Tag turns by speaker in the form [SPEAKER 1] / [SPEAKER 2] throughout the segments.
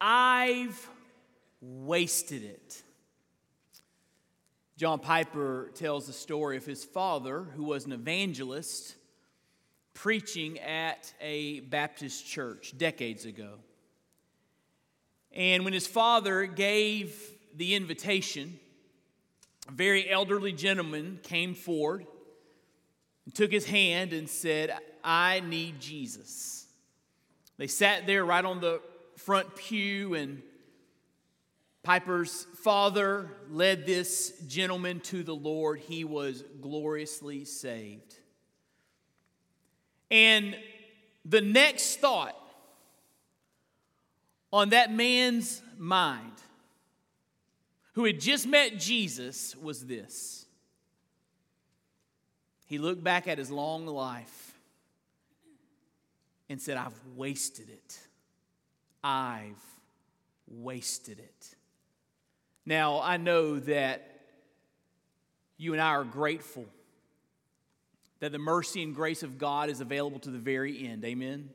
[SPEAKER 1] I've wasted it. John Piper tells the story of his father, who was an evangelist, preaching at a Baptist church decades ago. And when his father gave the invitation, a very elderly gentleman came forward and took his hand and said, I need Jesus. They sat there right on the front pew, and Piper's father led this gentleman to the Lord. He was gloriously saved. And the next thought on that man's mind, who had just met Jesus, was this. He looked back at his long life and said, I've wasted it. I've wasted it. Now, I know that you and I are grateful that the mercy and grace of God is available to the very end. Amen.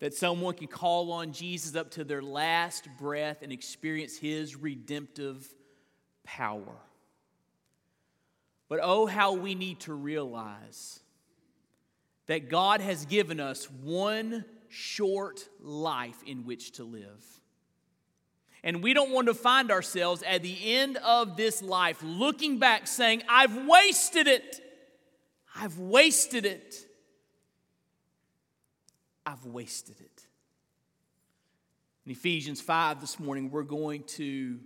[SPEAKER 1] That someone can call on Jesus up to their last breath and experience his redemptive power. But oh, how we need to realize that God has given us one short life in which to live. And we don't want to find ourselves at the end of this life looking back saying, I've wasted it. I've wasted it. I've wasted it. In Ephesians 5 this morning, we're going to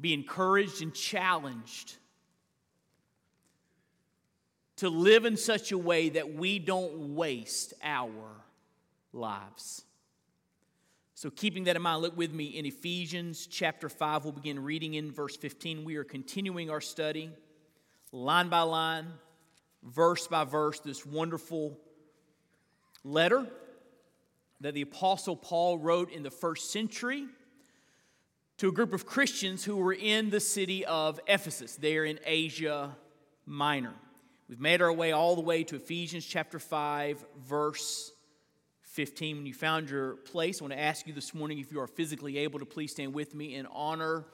[SPEAKER 1] be encouraged and challenged to live in such a way that we don't waste our lives. So, keeping that in mind, look with me in Ephesians chapter 5. We'll begin reading in verse 15. We are continuing our study line by line, verse by verse, this wonderful letter that the Apostle Paul wrote in the first century to a group of Christians who were in the city of Ephesus, there in Asia Minor. We've made our way all the way to Ephesians chapter 5, verse 15. When you found your place, I want to ask you this morning if you are physically able to please stand with me in honor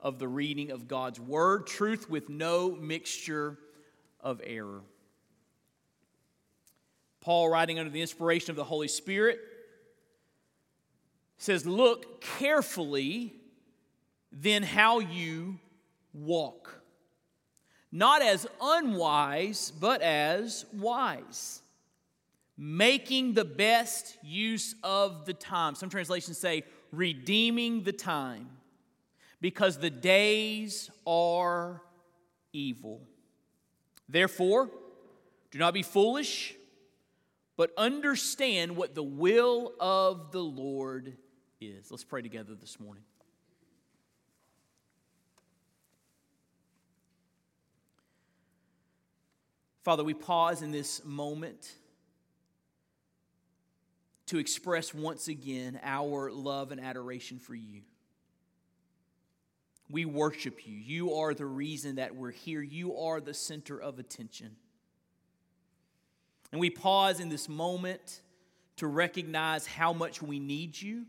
[SPEAKER 1] of the reading of God's word, truth with no mixture of error. Paul, writing under the inspiration of the Holy Spirit, says, Look carefully then how you walk not as unwise, but as wise, making the best use of the time. Some translations say, redeeming the time, because the days are evil. Therefore, do not be foolish, but understand what the will of the Lord is. Let's pray together this morning. Father, we pause in this moment to express once again our love and adoration for you. We worship you. You are the reason that we're here. You are the center of attention. And we pause in this moment to recognize how much we need you.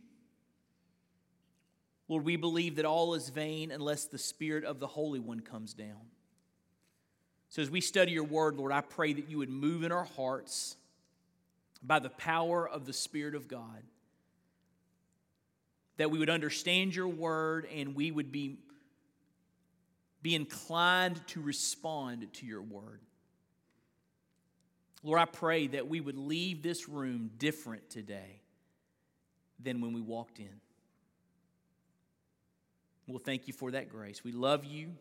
[SPEAKER 1] Lord, we believe that all is vain unless the Spirit of the Holy One comes down. So, as we study your word, Lord, I pray that you would move in our hearts by the power of the Spirit of God, that we would understand your word and we would be, be inclined to respond to your word. Lord, I pray that we would leave this room different today than when we walked in. We'll thank you for that grace. We love you.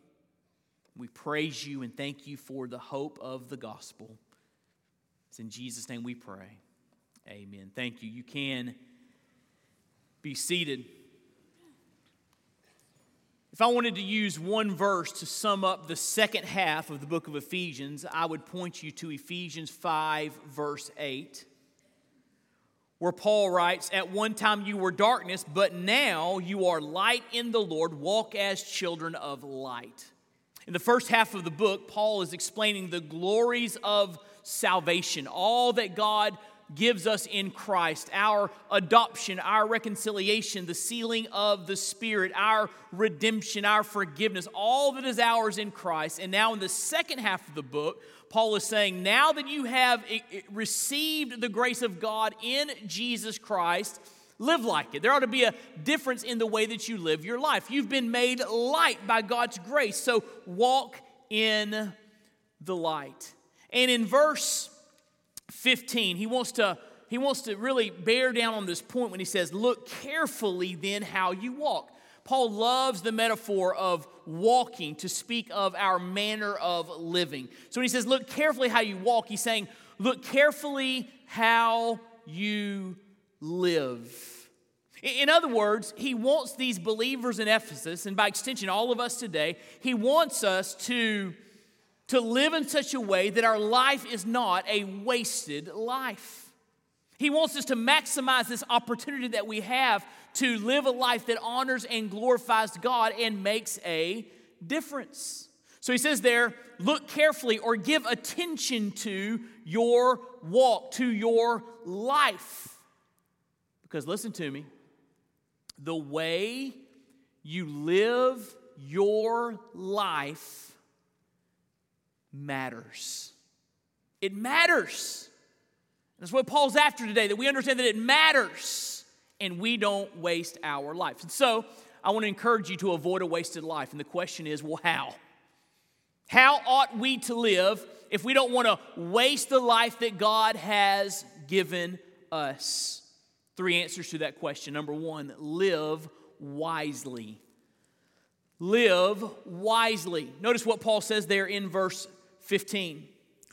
[SPEAKER 1] We praise you and thank you for the hope of the gospel. It's in Jesus' name we pray. Amen. Thank you. You can be seated. If I wanted to use one verse to sum up the second half of the book of Ephesians, I would point you to Ephesians 5, verse 8, where Paul writes, At one time you were darkness, but now you are light in the Lord. Walk as children of light. In the first half of the book, Paul is explaining the glories of salvation, all that God gives us in Christ our adoption, our reconciliation, the sealing of the Spirit, our redemption, our forgiveness, all that is ours in Christ. And now, in the second half of the book, Paul is saying, now that you have received the grace of God in Jesus Christ, live like it. There ought to be a difference in the way that you live your life. You've been made light by God's grace, so walk in the light. And in verse 15, he wants to he wants to really bear down on this point when he says, Look carefully then how you walk. Paul loves the metaphor of walking to speak of our manner of living. So when he says, Look carefully how you walk, he's saying, Look carefully how you live. In other words, he wants these believers in Ephesus, and by extension, all of us today, he wants us to to live in such a way that our life is not a wasted life. He wants us to maximize this opportunity that we have to live a life that honors and glorifies God and makes a difference. So he says there, look carefully or give attention to your walk, to your life. Because listen to me, the way you live your life matters. It matters. That's what Paul's after today, that we understand that it matters and we don't waste our life. And so I want to encourage you to avoid a wasted life. And the question is, well, how? How ought we to live if we don't want to waste the life that God has given us? Three answers to that question. Number one, live wisely. Live wisely. Notice what Paul says there in verse 15.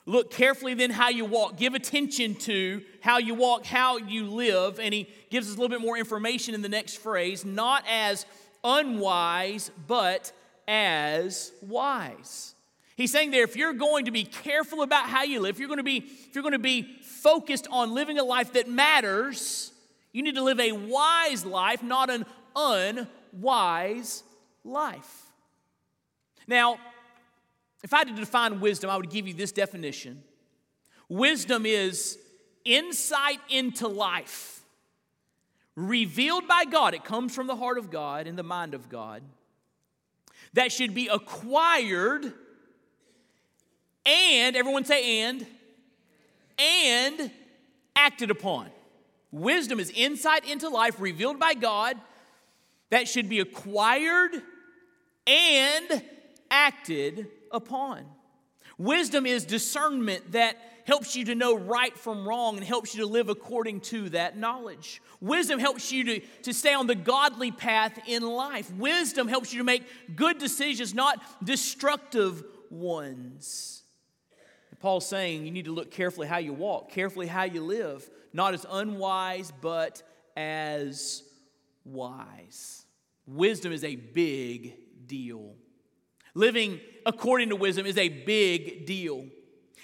[SPEAKER 1] Look carefully then how you walk. Give attention to how you walk, how you live. And he gives us a little bit more information in the next phrase not as unwise, but as wise. He's saying there, if you're going to be careful about how you live, if you're going to be, if you're going to be focused on living a life that matters, you need to live a wise life, not an unwise life. Now, if I had to define wisdom, I would give you this definition Wisdom is insight into life, revealed by God. It comes from the heart of God and the mind of God, that should be acquired and, everyone say and, and acted upon. Wisdom is insight into life revealed by God that should be acquired and acted upon. Wisdom is discernment that helps you to know right from wrong and helps you to live according to that knowledge. Wisdom helps you to, to stay on the godly path in life. Wisdom helps you to make good decisions, not destructive ones. Paul's saying you need to look carefully how you walk, carefully how you live, not as unwise, but as wise. Wisdom is a big deal. Living according to wisdom is a big deal.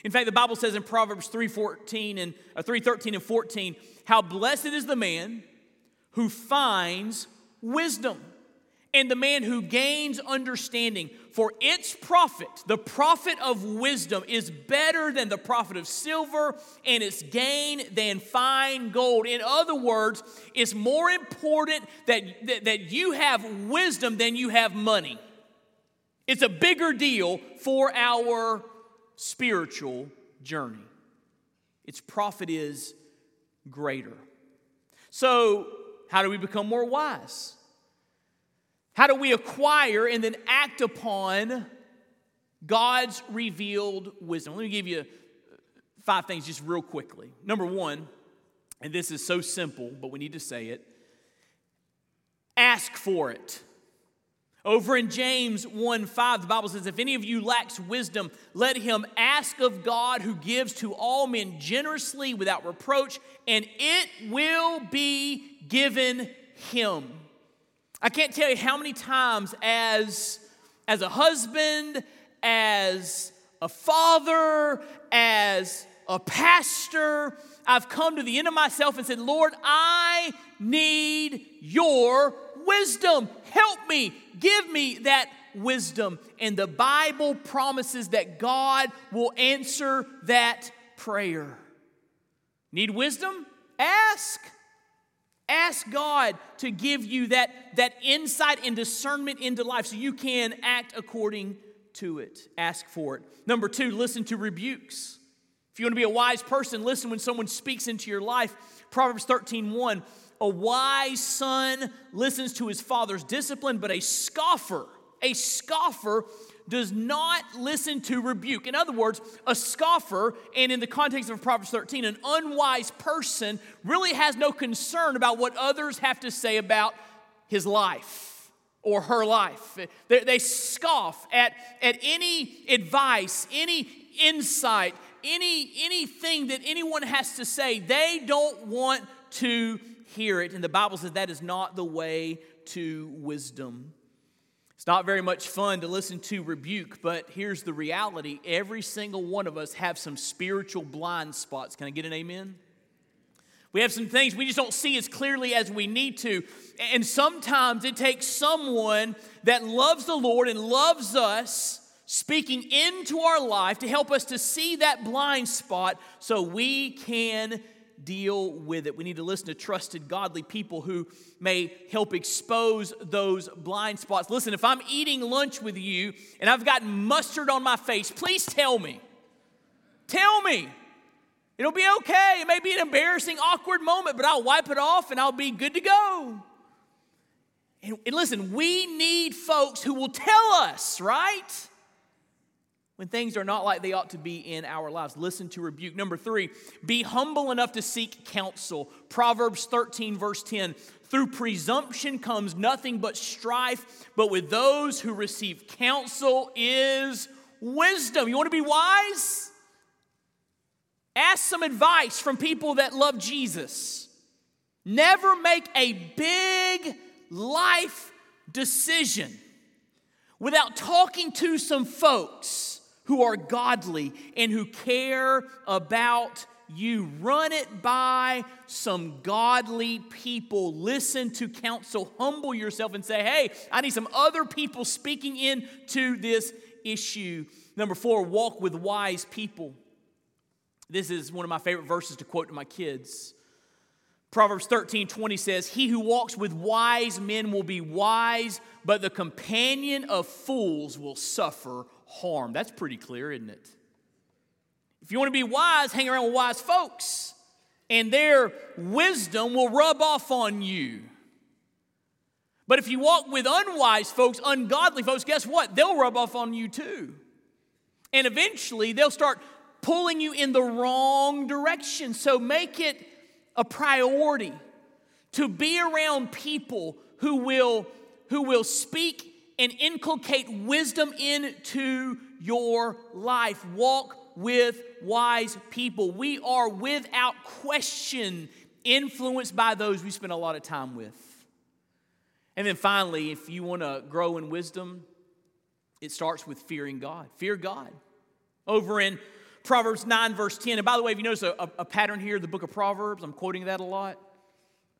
[SPEAKER 1] In fact, the Bible says in Proverbs 3:14 and uh, 3:13 and 14, how blessed is the man who finds wisdom and the man who gains understanding. For its profit, the profit of wisdom, is better than the profit of silver, and its gain than fine gold. In other words, it's more important that, that, that you have wisdom than you have money. It's a bigger deal for our spiritual journey. Its profit is greater. So, how do we become more wise? How do we acquire and then act upon God's revealed wisdom? Let me give you five things just real quickly. Number one, and this is so simple, but we need to say it ask for it. Over in James 1 5, the Bible says, If any of you lacks wisdom, let him ask of God who gives to all men generously without reproach, and it will be given him. I can't tell you how many times as, as a husband, as a father, as a pastor, I've come to the end of myself and said, Lord, I need your wisdom. Help me. Give me that wisdom. And the Bible promises that God will answer that prayer. Need wisdom? Ask. Ask God to give you that, that insight and discernment into life so you can act according to it. Ask for it. Number two, listen to rebukes. If you want to be a wise person, listen when someone speaks into your life. Proverbs 13 1. A wise son listens to his father's discipline, but a scoffer, a scoffer does not listen to rebuke. In other words, a scoffer, and in the context of Proverbs 13, an unwise person really has no concern about what others have to say about his life or her life. They, they scoff at, at any advice, any insight, any, anything that anyone has to say. They don't want to hear it. And the Bible says that is not the way to wisdom. It's not very much fun to listen to rebuke, but here's the reality every single one of us have some spiritual blind spots. Can I get an amen? We have some things we just don't see as clearly as we need to. And sometimes it takes someone that loves the Lord and loves us speaking into our life to help us to see that blind spot so we can deal with it. We need to listen to trusted, godly people who may help expose those blind spots. Listen, if I'm eating lunch with you and I've got mustard on my face, please tell me. Tell me. It'll be okay. It may be an embarrassing, awkward moment, but I'll wipe it off and I'll be good to go. And, and listen, we need folks who will tell us, right? When things are not like they ought to be in our lives. Listen to rebuke. Number three, be humble enough to seek counsel. Proverbs 13, verse 10. Through presumption comes nothing but strife, but with those who receive counsel is wisdom. You want to be wise? Ask some advice from people that love Jesus. Never make a big life decision without talking to some folks who are godly and who care about you. Run it by some godly people. Listen to counsel. Humble yourself and say, hey, I need some other people speaking into this issue. Number four, walk with wise people. This is one of my favorite verses to quote to my kids. Proverbs 13 20 says, He who walks with wise men will be wise, but the companion of fools will suffer harm. That's pretty clear, isn't it? If you want to be wise, hang around with wise folks, and their wisdom will rub off on you. But if you walk with unwise folks, ungodly folks, guess what? They'll rub off on you too. And eventually they'll start pulling you in the wrong direction. So make it a priority to be around people who will, who will speak and inculcate wisdom into your life. Walk with wise people. We are without question influenced by those we spend a lot of time with. And then finally, if you want to grow in wisdom, it starts with fearing God. Fear God. Over in Proverbs 9, verse 10. And by the way, if you notice a, a pattern here, the book of Proverbs, I'm quoting that a lot.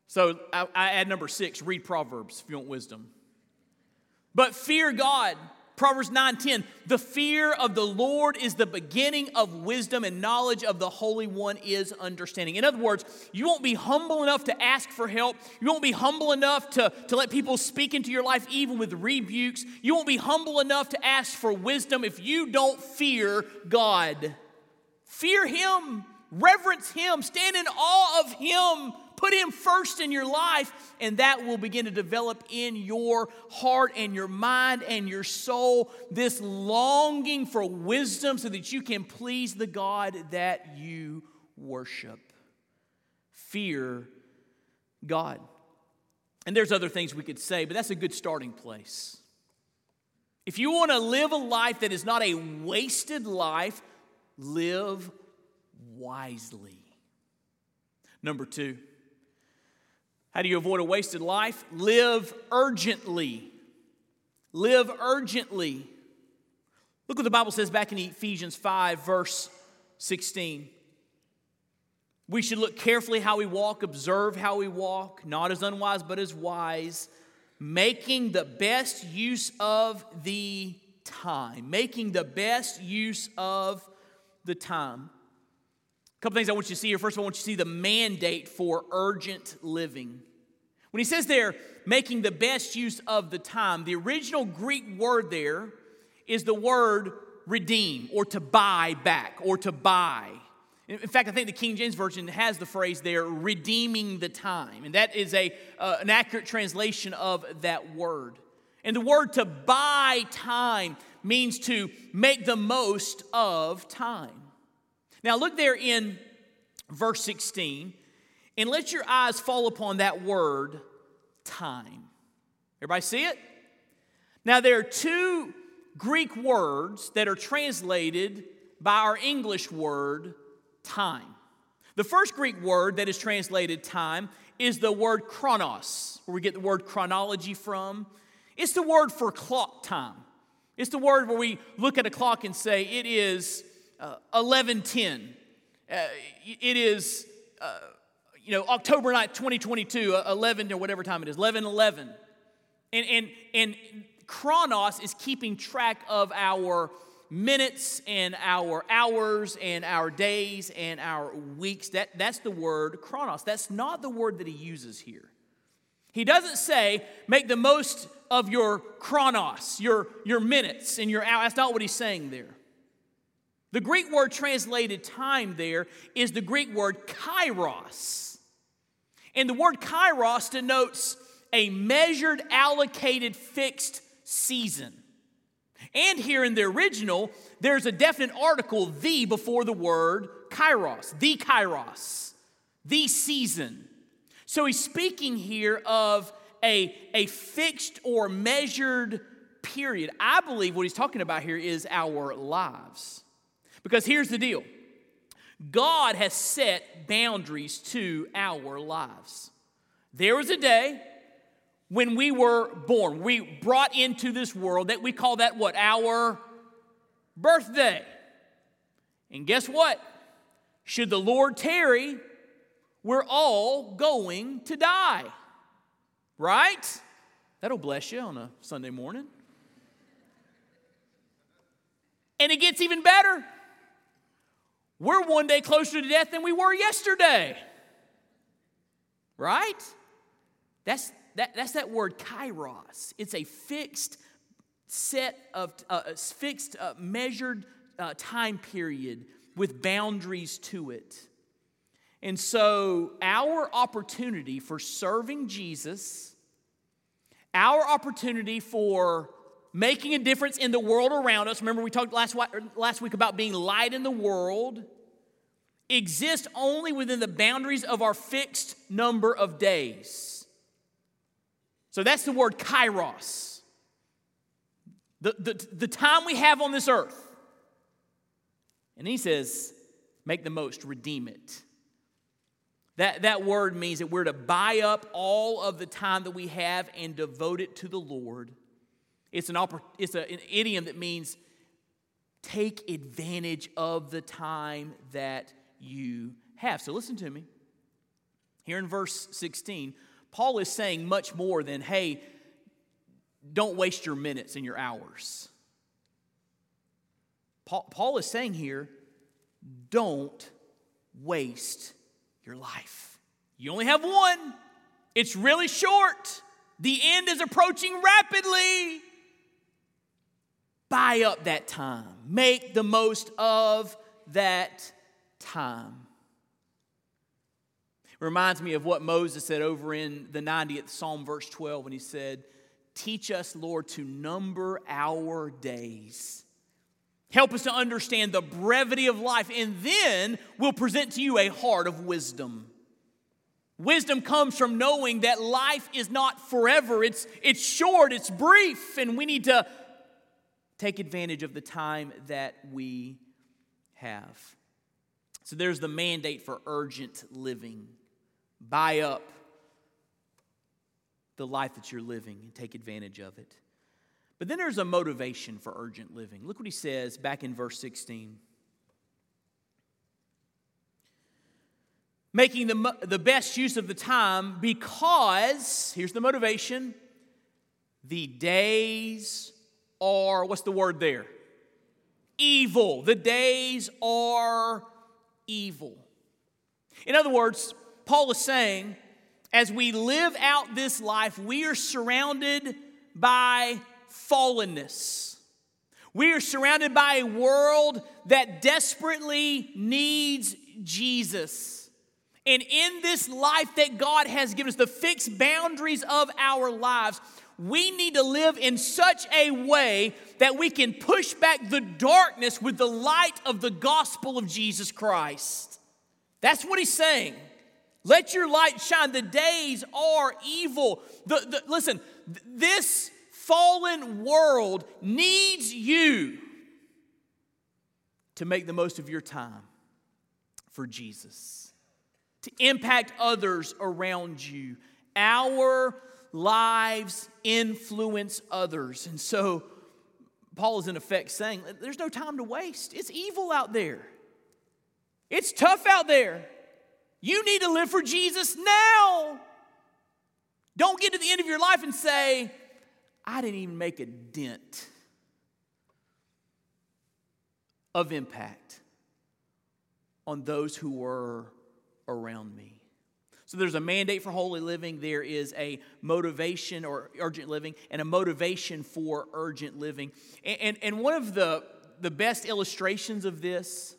[SPEAKER 1] So I, I add number six read Proverbs if you want wisdom. But fear God. Proverbs 9:10 The fear of the Lord is the beginning of wisdom and knowledge of the Holy One is understanding. In other words, you won't be humble enough to ask for help. You won't be humble enough to, to let people speak into your life even with rebukes. You won't be humble enough to ask for wisdom if you don't fear God. Fear Him, reverence Him, stand in awe of Him. Put Him first in your life, and that will begin to develop in your heart and your mind and your soul this longing for wisdom so that you can please the God that you worship. Fear God. And there's other things we could say, but that's a good starting place. If you want to live a life that is not a wasted life, live wisely. Number two, How do you avoid a wasted life? Live urgently. Live urgently. Look what the Bible says back in Ephesians 5, verse 16. We should look carefully how we walk, observe how we walk, not as unwise, but as wise, making the best use of the time. Making the best use of the time. A couple things I want you to see here. First of all, I want you to see the mandate for urgent living. When he says there, making the best use of the time, the original Greek word there is the word redeem or to buy back or to buy. In fact, I think the King James Version has the phrase there, redeeming the time. And that is a, uh, an accurate translation of that word. And the word to buy time means to make the most of time. Now, look there in verse 16 and let your eyes fall upon that word, time. Everybody see it? Now, there are two Greek words that are translated by our English word, time. The first Greek word that is translated time is the word chronos, where we get the word chronology from. It's the word for clock time. It's the word where we look at a clock and say it is uh, 1110. Uh, it is, uh, you know, October 9th, 2022, uh, 11 or whatever time it is, 11 11. And, and, and chronos is keeping track of our minutes and our hours and our days and our weeks. That, that's the word chronos. That's not the word that he uses here. He doesn't say, make the most of your chronos, your, your minutes and your hours. That's not what he's saying there. The Greek word translated time there is the Greek word kairos. And the word kairos denotes a measured, allocated, fixed season. And here in the original, there's a definite article, the, before the word kairos, the kairos, the season. So he's speaking here of a, a fixed or measured period. I believe what he's talking about here is our lives. Because here's the deal God has set boundaries to our lives. There was a day when we were born, we brought into this world that we call that what? Our birthday. And guess what? Should the Lord tarry, we're all going to die. Right? That'll bless you on a Sunday morning. And it gets even better. We're one day closer to death than we were yesterday. Right? That's that, that's that word kairos. It's a fixed set of, uh, fixed, uh, measured uh, time period with boundaries to it. And so, our opportunity for serving Jesus, our opportunity for making a difference in the world around us, remember we talked last, er, last week about being light in the world, exists only within the boundaries of our fixed number of days. So that's the word kairos. The, the, the time we have on this earth. And he says, make the most, redeem it. That, that word means that we're to buy up all of the time that we have and devote it to the Lord. It's an, it's a, an idiom that means take advantage of the time that you have. So listen to me. Here in verse 16, Paul is saying much more than, hey, don't waste your minutes and your hours. Paul, Paul is saying here, don't waste your life. You only have one, it's really short. The end is approaching rapidly. Buy up that time, make the most of that time. Reminds me of what Moses said over in the 90th Psalm, verse 12, when he said, Teach us, Lord, to number our days. Help us to understand the brevity of life, and then we'll present to you a heart of wisdom. Wisdom comes from knowing that life is not forever, it's, it's short, it's brief, and we need to take advantage of the time that we have. So there's the mandate for urgent living buy up the life that you're living and take advantage of it. But then there's a motivation for urgent living. Look what he says back in verse 16. Making the, the best use of the time because, here's the motivation, the days are, what's the word there? Evil. The days are evil. In other words, Paul is saying, as we live out this life, we are surrounded by fallenness. We are surrounded by a world that desperately needs Jesus. And in this life that God has given us, the fixed boundaries of our lives, we need to live in such a way that we can push back the darkness with the light of the gospel of Jesus Christ. That's what he's saying. Let your light shine. The days are evil. The, the, listen, this fallen world needs you to make the most of your time for Jesus, to impact others around you. Our lives influence others. And so, Paul is in effect saying, There's no time to waste. It's evil out there, it's tough out there. You need to live for Jesus now. Don't get to the end of your life and say, I didn't even make a dent of impact on those who were around me. There's a mandate for holy living, there is a motivation or urgent living, and a motivation for urgent living. And, and, and one of the, the best illustrations of this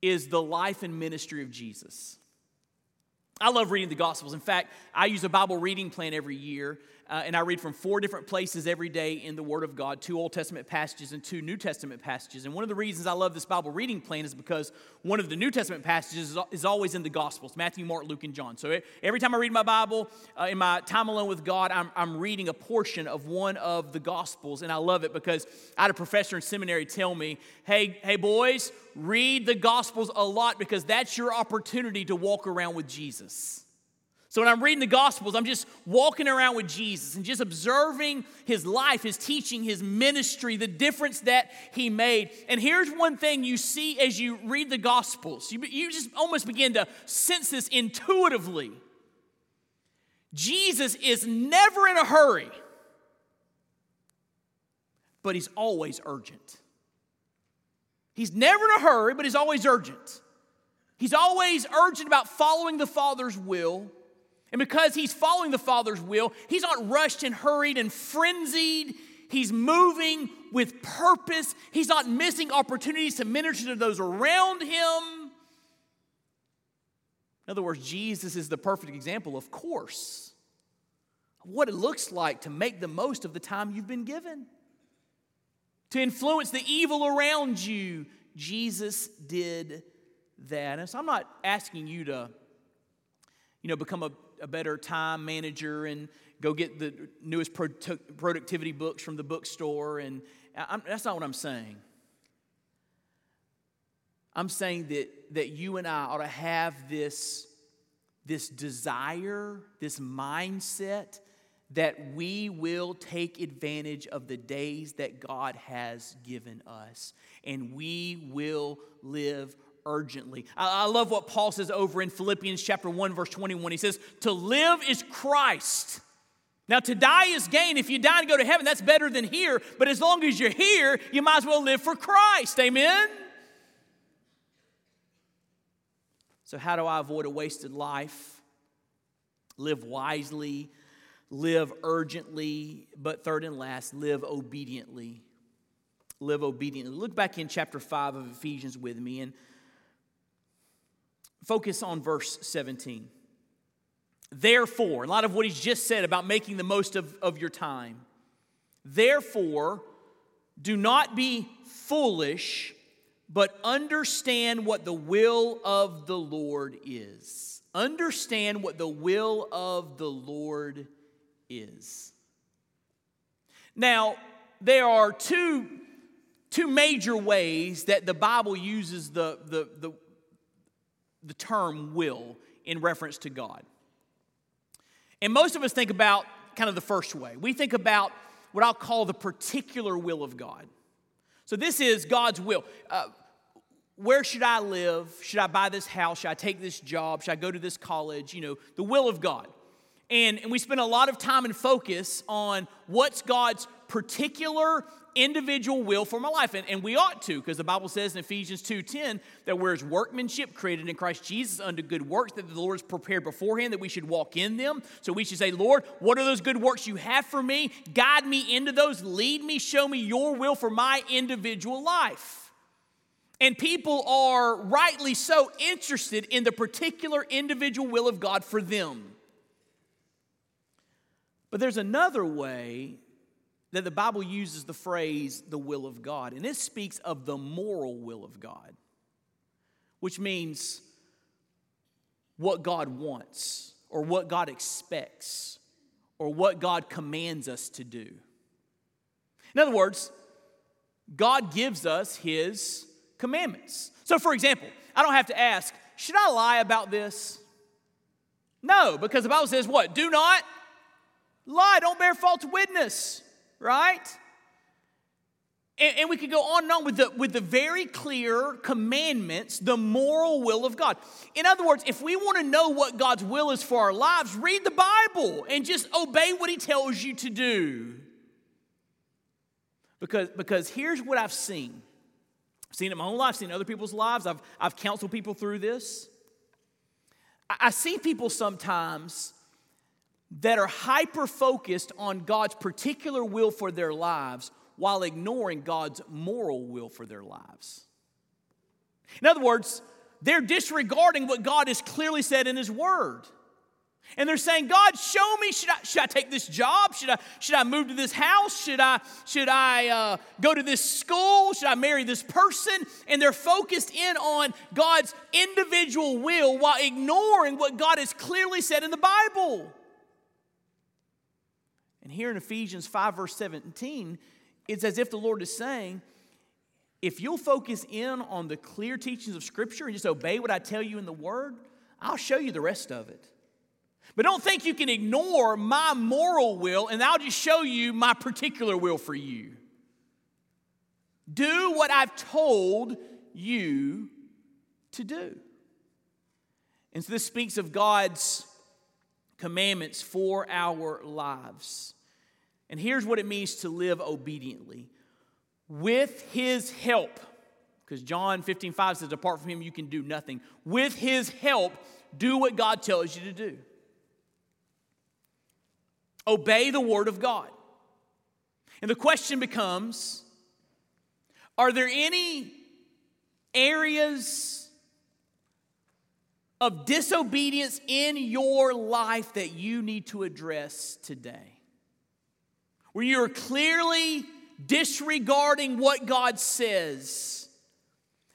[SPEAKER 1] is the life and ministry of Jesus. I love reading the Gospels. In fact, I use a Bible reading plan every year uh, and I read from four different places every day in the Word of God two Old Testament passages and two New Testament passages. And one of the reasons I love this Bible reading plan is because one of the New Testament passages is always in the Gospels Matthew, Mark, Luke, and John. So every time I read my Bible, uh, in my time alone with God, I'm, I'm reading a portion of one of the Gospels. And I love it because I had a professor in seminary tell me, hey, hey, boys, read the Gospels a lot because that's your opportunity to walk around with Jesus. So when I'm reading the Gospels, I'm just walking around with Jesus and just observing his life, his teaching, his ministry, the difference that he made. And here's one thing you see as you read the Gospels you, you just almost begin to sense this intuitively. Jesus is never in a hurry, but he's always urgent. He's never in a hurry, but he's always urgent. He's always urgent about following the Father's will and because he's following the Father's will, he's not rushed and hurried and frenzied. He's moving with purpose. He's not missing opportunities to minister to those around him. In other words, Jesus is the perfect example, of course, of what it looks like to make the most of the time you've been given, to influence the evil around you. Jesus did that. And so I'm not asking you to, you know, become a a better time manager and go get the newest productivity books from the bookstore. And I'm, that's not what I'm saying. I'm saying that, that you and I ought to have this, this desire, this mindset that we will take advantage of the days that God has given us and we will live urgently. I, I love what Paul says over in Philippians chapter 1, verse 21. He says, To live is Christ. Now, to die is gain. If you die and go to heaven, that's better than here. But as long as you're here, you might as well live for Christ. Amen? So, how do I avoid a wasted life? Live wisely, live urgently, but third and last, live obediently. Live obediently. Look back in chapter 5 of Ephesians with me. And Focus on verse 17. Therefore, a lot of what he's just said about making the most of, of your time. Therefore, do not be foolish, but understand what the will of the Lord is. Understand what the will of the Lord is. Now, there are two, two major ways that the Bible uses the, the, the the term will in reference to God. And most of us think about kind of the first way. We think about what I'll call the particular will of God. So this is God's will. Uh, where should I live? Should I buy this house? Should I take this job? Should I go to this college? You know, the will of God. And, and we spend a lot of time and focus on what's God's particular individual will for my life. And, and we ought to, because the Bible says in Ephesians 2.10 that we're his workmanship created in Christ Jesus unto good works that the Lord has prepared beforehand that we should walk in them. So we should say, Lord, what are those good works you have for me? Guide me into those. Lead me, show me your will for my individual life. And people are rightly so interested in the particular individual will of God for them. But there's another way that the Bible uses the phrase the will of God, and it speaks of the moral will of God, which means what God wants, or what God expects, or what God commands us to do. In other words, God gives us His commandments. So, for example, I don't have to ask, should I lie about this? No, because the Bible says what? Do not lie, don't bear false witness right? And, and, we could go on and on with the, with the very clear commandments, the moral will of God. In other words, if we want to know what God's will is for our lives, read the Bible and just obey what He tells you to do. Because, because here's what I've seen I've seen it in my own life, seen other people's lives, I've, I've counseled people through this. I, I see people sometimes that are hyper focused on God's particular will for their lives while ignoring God's moral will for their lives. In other words, they're disregarding what God has clearly said in His Word. And they're saying, God, show me, should I, should I take this job? Should I, should I move to this house? Should I, should I uh, go to this school? Should I marry this person? And they're focused in on God's individual will while ignoring what God has clearly said in the Bible. And here in Ephesians 5, verse 17, it's as if the Lord is saying, if you'll focus in on the clear teachings of Scripture and just obey what I tell you in the Word, I'll show you the rest of it. But don't think you can ignore my moral will and I'll just show you my particular will for you. Do what I've told you to do. And so this speaks of God's commandments for our lives. And here's what it means to live obediently with his help, because John 15 5 says, apart from him, you can do nothing. With his help, do what God tells you to do. Obey the word of God. And the question becomes are there any areas of disobedience in your life that you need to address today? Where you're clearly disregarding what God says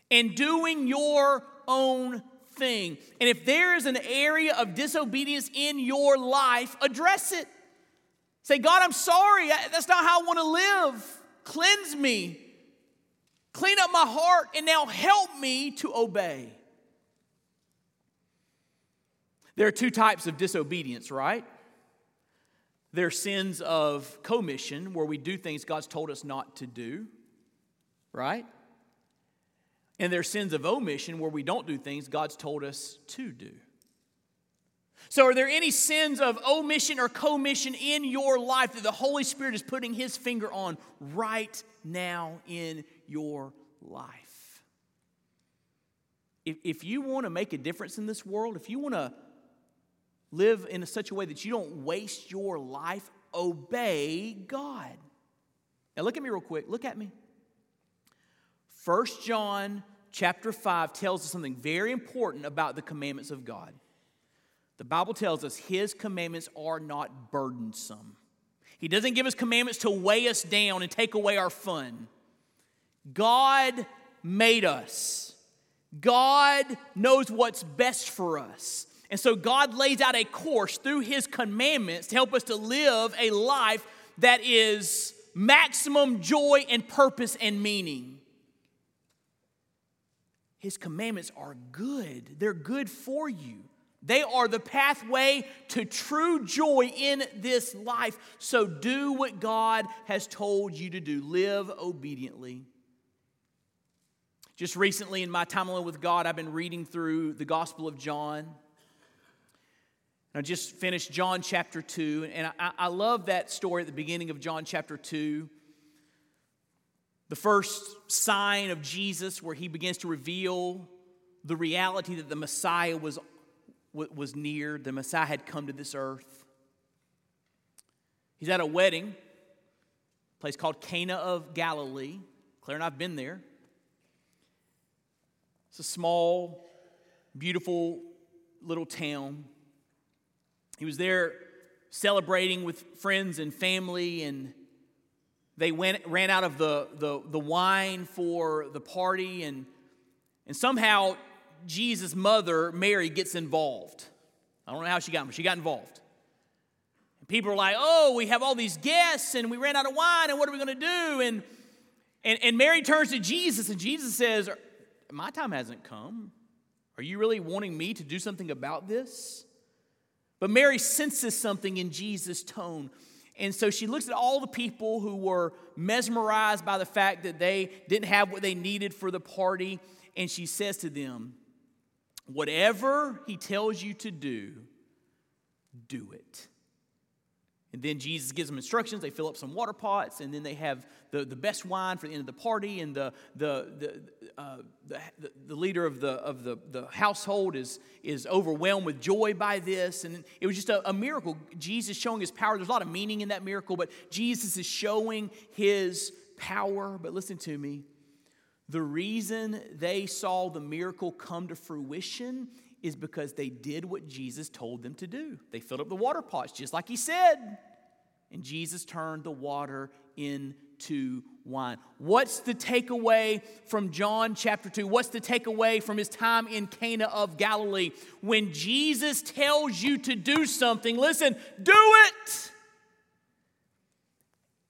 [SPEAKER 1] and doing your own thing. And if there is an area of disobedience in your life, address it. Say, God, I'm sorry. That's not how I want to live. Cleanse me. Clean up my heart and now help me to obey. There are two types of disobedience, right? There are sins of commission, where we do things God's told us not to do, right? And there are sins of omission, where we don't do things God's told us to do. So, are there any sins of omission or commission in your life that the Holy Spirit is putting His finger on right now in your life? If, if you want to make a difference in this world, if you want to live in such a way that you don't waste your life, obey God. Now look at me real quick. Look at me. First John chapter 5 tells us something very important about the commandments of God. The Bible tells us his commandments are not burdensome. He doesn't give us commandments to weigh us down and take away our fun. God made us. God knows what's best for us. And so God lays out a course through His commandments to help us to live a life that is maximum joy and purpose and meaning. His commandments are good, they're good for you, They are the pathway to true joy in this life. So do what God has told you to do. Live obediently. Just recently, in my time alone with God, I've been reading through the Gospel of John. I just finished John chapter 2, and I, I love that story at the beginning of John chapter 2. The first sign of Jesus, where he begins to reveal the reality that the Messiah was was near. The Messiah had come to this earth. He's at a wedding, a place called Cana of Galilee. Claire and I've been there. It's a small, beautiful little town. He was there celebrating with friends and family, and they went, ran out of the, the, the wine for the party, and, and somehow Jesus' mother, Mary, gets involved. I don't know how she got, but she got involved. And people are like, oh, we have all these guests and we ran out of wine and what are we going to do? And, and, and Mary turns to Jesus and Jesus says, My time hasn't come. Are you really wanting me to do something about this? But Mary senses something in Jesus' tone. And so she looks at all the people who were mesmerized by the fact that they didn't have what they needed for the party. And she says to them, Whatever he tells you to do, do it. And then Jesus gives them instructions. They fill up some water pots, and then they have the, the best wine for the end of the party. And the, the, the, uh, the, the, leader of, the, of the, the household is, is overwhelmed with joy by this. And it was just a, a miracle. Jesus showing his power. There's a lot of meaning in that miracle, but Jesus is showing his power. But listen to me the reason they saw the miracle come to fruition is because they did what Jesus told them to do. They filled up the water pots just like he said. And Jesus turned the water into wine. What's the takeaway from John chapter 2? What's the takeaway from his time in Cana of Galilee? When Jesus tells you to do something, listen, do it.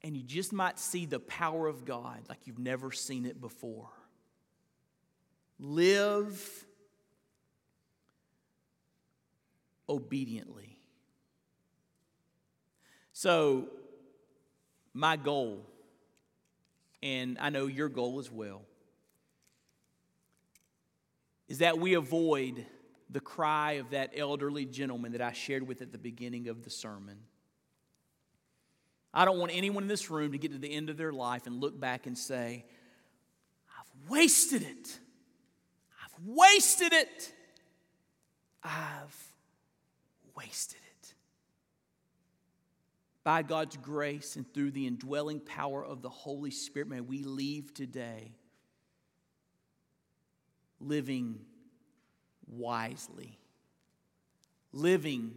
[SPEAKER 1] And you just might see the power of God like you've never seen it before. Live obediently. So, my goal, and I know your goal as well, is that we avoid the cry of that elderly gentleman that I shared with at the beginning of the sermon. I don't want anyone in this room to get to the end of their life and look back and say, I've wasted it. I've wasted it. I've wasted it. By God's grace and through the indwelling power of the Holy Spirit, may we leave today living wisely, living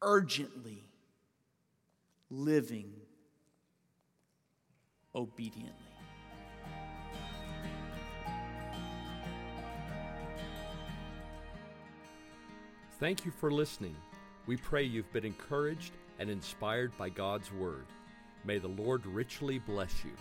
[SPEAKER 1] urgently, living obediently.
[SPEAKER 2] Thank you for listening. We pray you've been encouraged and inspired by God's Word. May the Lord richly bless you.